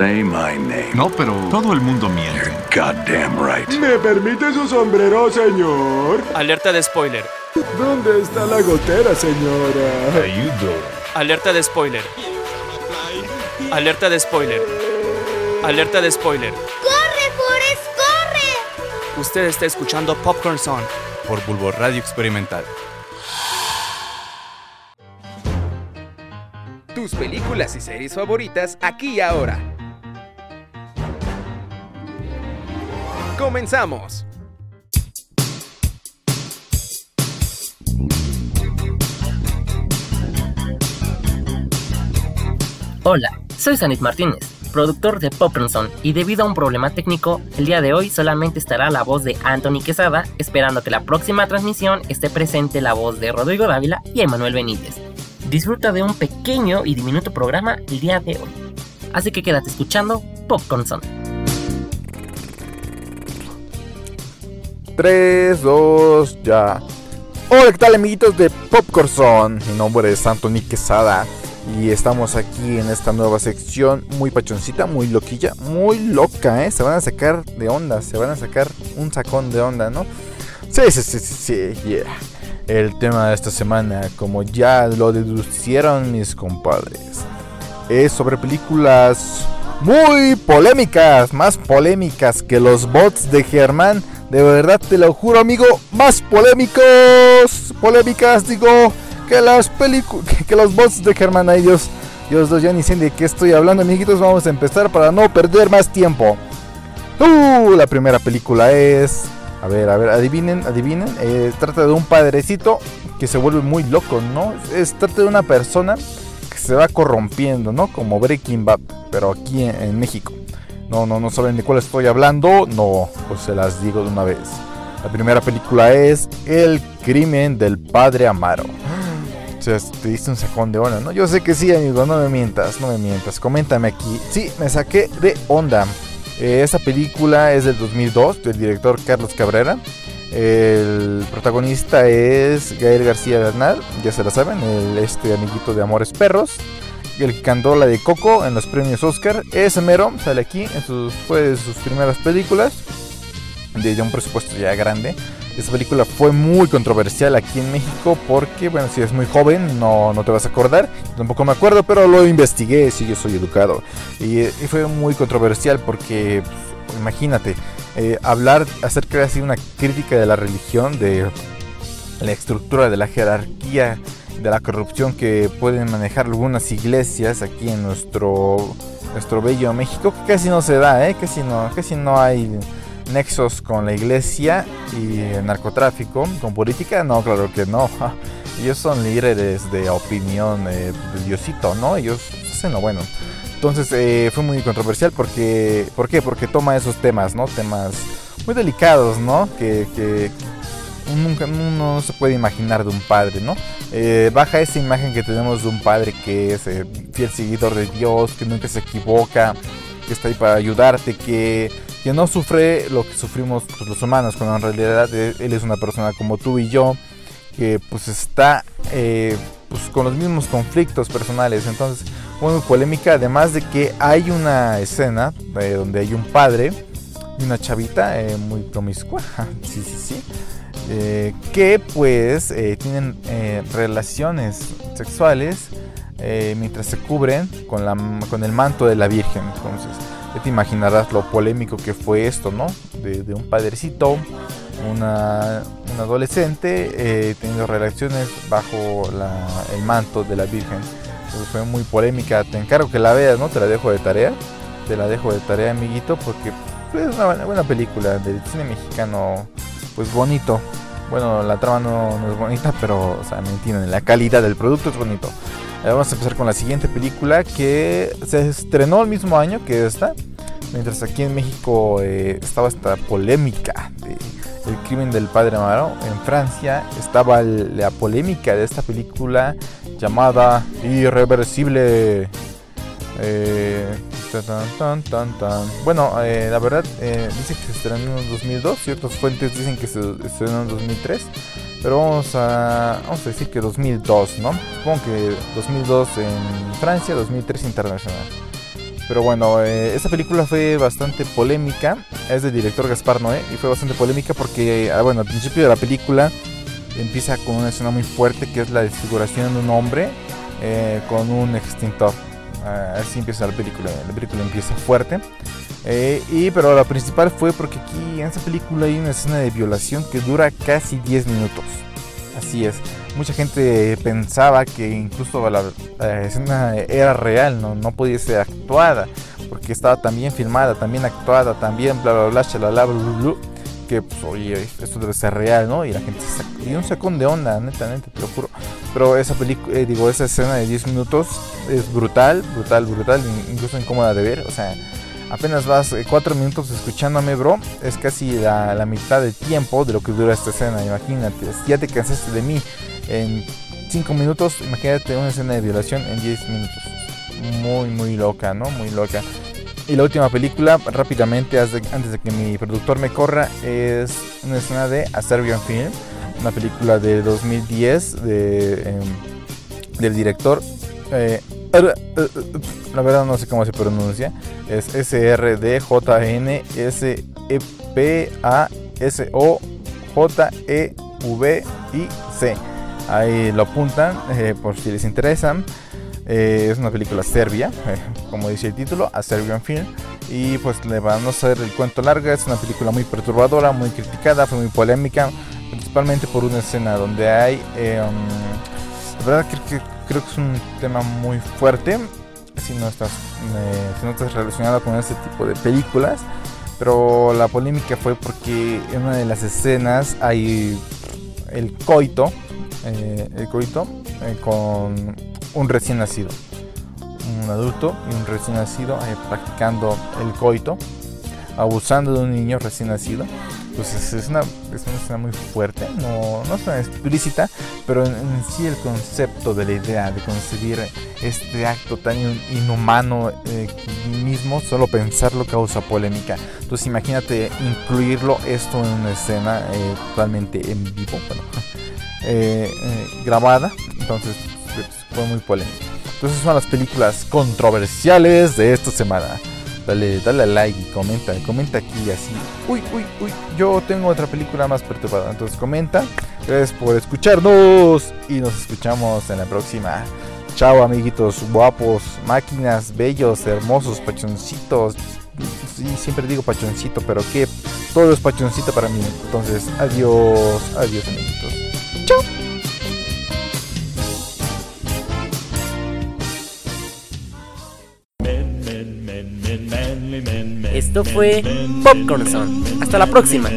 say my name. No, pero todo el mundo miente. Goddamn right. ¿Me permite su sombrero, señor? Alerta de spoiler. ¿Dónde está la gotera, señora? Alerta de spoiler. Alerta de spoiler. Alerta de spoiler. ¡Corre, Forrest, corre! Usted está escuchando Popcorn Song. por Bulbo Radio Experimental. Tus películas y series favoritas aquí y ahora. ¡Comenzamos! Hola, soy Sanit Martínez, productor de Popronson, y debido a un problema técnico, el día de hoy solamente estará la voz de Anthony Quesada, esperando que la próxima transmisión esté presente la voz de Rodrigo Dávila y Emanuel Benítez. Disfruta de un pequeño y diminuto programa el día de hoy. Así que quédate escuchando Popcorn Son. 3, 2, ya. Hola, ¿qué tal amiguitos de Popcorn? Mi nombre es Anthony Quesada y estamos aquí en esta nueva sección muy pachoncita, muy loquilla, muy loca, ¿eh? Se van a sacar de onda, se van a sacar un sacón de onda, ¿no? Sí, sí, sí, sí, sí, yeah. El tema de esta semana, como ya lo deducieron mis compadres, es sobre películas muy polémicas, más polémicas que los bots de Germán. De verdad te lo juro, amigo, más polémicos, polémicas, digo, que las películas, que los bots de Germán. Ay, Dios, Dios, ya ni sé de qué estoy hablando, amiguitos. Vamos a empezar para no perder más tiempo. Uh, la primera película es. A ver, a ver, adivinen, adivinen. eh, trata de un padrecito que se vuelve muy loco, ¿no? Es, trata de una persona que se va corrompiendo, ¿no? Como Breaking Bad, pero aquí en, en México. No, no, no saben de cuál estoy hablando. No, pues se las digo de una vez. La primera película es El crimen del padre Amaro. O sea, te diste un sacón de onda, ¿no? Yo sé que sí, amigo, no me mientas, no me mientas. Coméntame aquí. Sí, me saqué de onda. Eh, esta película es del 2002, del director Carlos Cabrera. El protagonista es Gael García Bernal, ya se la saben, el, este amiguito de Amores Perros. El que cantó la de Coco en los premios Oscar. Ese mero sale aquí, en sus, fue de sus primeras películas. De, de un presupuesto ya grande. Esta película fue muy controversial aquí en México porque, bueno, si eres muy joven no, no te vas a acordar. Tampoco me acuerdo, pero lo investigué, si yo soy educado. Y, fue muy controversial porque, pues, imagínate, eh, hablar acerca de una crítica de la religión, de la estructura, de la jerarquía, de la corrupción que pueden manejar algunas iglesias aquí en nuestro, nuestro bello México, que casi no se da, ¿eh? casi, no, casi no hay nexos con la iglesia y el narcotráfico, con política, no, claro que no. Ellos son líderes de opinión eh, de Diosito, ¿no? Ellos hacen lo bueno. Entonces eh, fue muy controversial porque, ¿por qué? Porque toma esos temas, ¿no? Temas muy delicados, ¿no? Que, que nunca uno no se puede imaginar de un padre, ¿no? Eh, baja esa imagen que tenemos de un padre que es eh, fiel seguidor de Dios, que nunca se equivoca, que está ahí para ayudarte, que, que no sufre lo que sufrimos pues, los humanos, cuando en realidad él, él es una persona como tú y yo, que pues está eh, pues, con los mismos conflictos personales. Entonces, muy polémica, además de que hay una escena eh, donde hay un padre y una chavita eh, muy promiscua, sí, sí, sí, eh, que pues eh, tienen eh, relaciones sexuales mientras se cubren con, la, con el manto de la Virgen. Entonces, ya te imaginarás lo polémico que fue esto, ¿no? De, un padrecito, una, un adolescente teniendo relaciones bajo el manto de la Virgen. Entonces, fue muy polémica. Te encargo que la veas, ¿no? Te la dejo de tarea. Te la dejo de tarea, amiguito, porque pues, es una buena película del cine mexicano, pues bonito. Bueno, la trama no, no es bonita, pero, o sea, me entienden, la calidad del producto es bonito. Eh, vamos a empezar con la siguiente película que se estrenó el mismo año que esta. Mientras aquí en México eh, estaba esta polémica de el crimen del padre Amaro, en Francia estaba la polémica de esta película llamada Irreversible. Eh, Bueno, eh, la verdad eh, dice que se estrenó en 2002, ciertas fuentes dicen que se estrenó en 2003, pero vamos a, vamos a decir que 2002, ¿no? Supongo que 2002 en Francia, 2003 internacional. Pero bueno, eh, esta película fue bastante polémica. Es del director Gaspar Noé y fue bastante polémica porque, ah, bueno, al principio de la película empieza con una escena muy fuerte que es la desfiguración de un hombre eh, con un extintor. Así empieza la película. La película empieza fuerte. Eh, y pero la principal fue porque aquí en esta película hay una escena de violación que dura casi 10 minutos. Así es. Mucha gente pensaba que incluso la, escena era real, ¿no? no podía ser actuada, porque estaba también filmada, también actuada, también bla bla bla, bla, bla, bla, bla que pues, oye, esto debe ser real, ¿no? Y la gente se y un sacón de onda, neta, neta, te lo juro. Pero esa película, eh, digo, esa escena de 10 minutos es brutal, brutal, brutal, incluso incómoda de ver, o sea, apenas vas 4 eh, minutos escuchándome, bro, es casi la, la mitad del tiempo de lo que dura esta escena, imagínate, ya te cansaste de mí en 5 minutos, imagínate una escena de violación en 10 minutos. Muy, muy loca, ¿no? Muy loca. Y la última película, rápidamente, antes de que mi productor me corra, es una escena de A Serbian Film, una película de 2010 de, em, del director. Eh, la verdad no sé cómo se pronuncia. Es S-R-D-J-N-S-E-P-A-S-O-J-E-V-I-C. Ahí lo apuntan eh, por si les interesan. Eh, es una película serbia, eh, como dice el título, a Serbian Film. Y pues le van a hacer el cuento largo. Es una película muy perturbadora, muy criticada, fue muy polémica, principalmente por una escena donde hay. La verdad que, creo que es un tema muy fuerte. Si no estás, si no estás relacionado con este tipo de películas. Pero la polémica fue porque en una de las escenas hay el coito eh, el coito eh, con un recién nacido. Un adulto y un recién nacido eh, practicando el coito, abusando de un niño recién nacido. Pues es una, es una escena muy fuerte, no, no es tan explícita, pero en, sí el concepto de la idea de concebir este acto tan inhumano mismo, solo pensarlo causa polémica. Entonces imagínate incluirlo esto en una escena totalmente en vivo. Eh, eh, grabada. Entonces pues, fue muy polémico. Entonces son las películas controversiales de esta semana. Dale, dale like y comenta, comenta aquí así. Uy, uy, uy, yo tengo otra película más perturbada. Entonces comenta. Gracias por escucharnos y nos escuchamos en la próxima. Chao amiguitos guapos, máquinas, bellos, hermosos, pachoncitos. Sí, siempre digo pachoncito, pero que todo es pachoncito para mí. Entonces, adiós, adiós amiguitos. Esto fue Popcorn Hasta la próxima.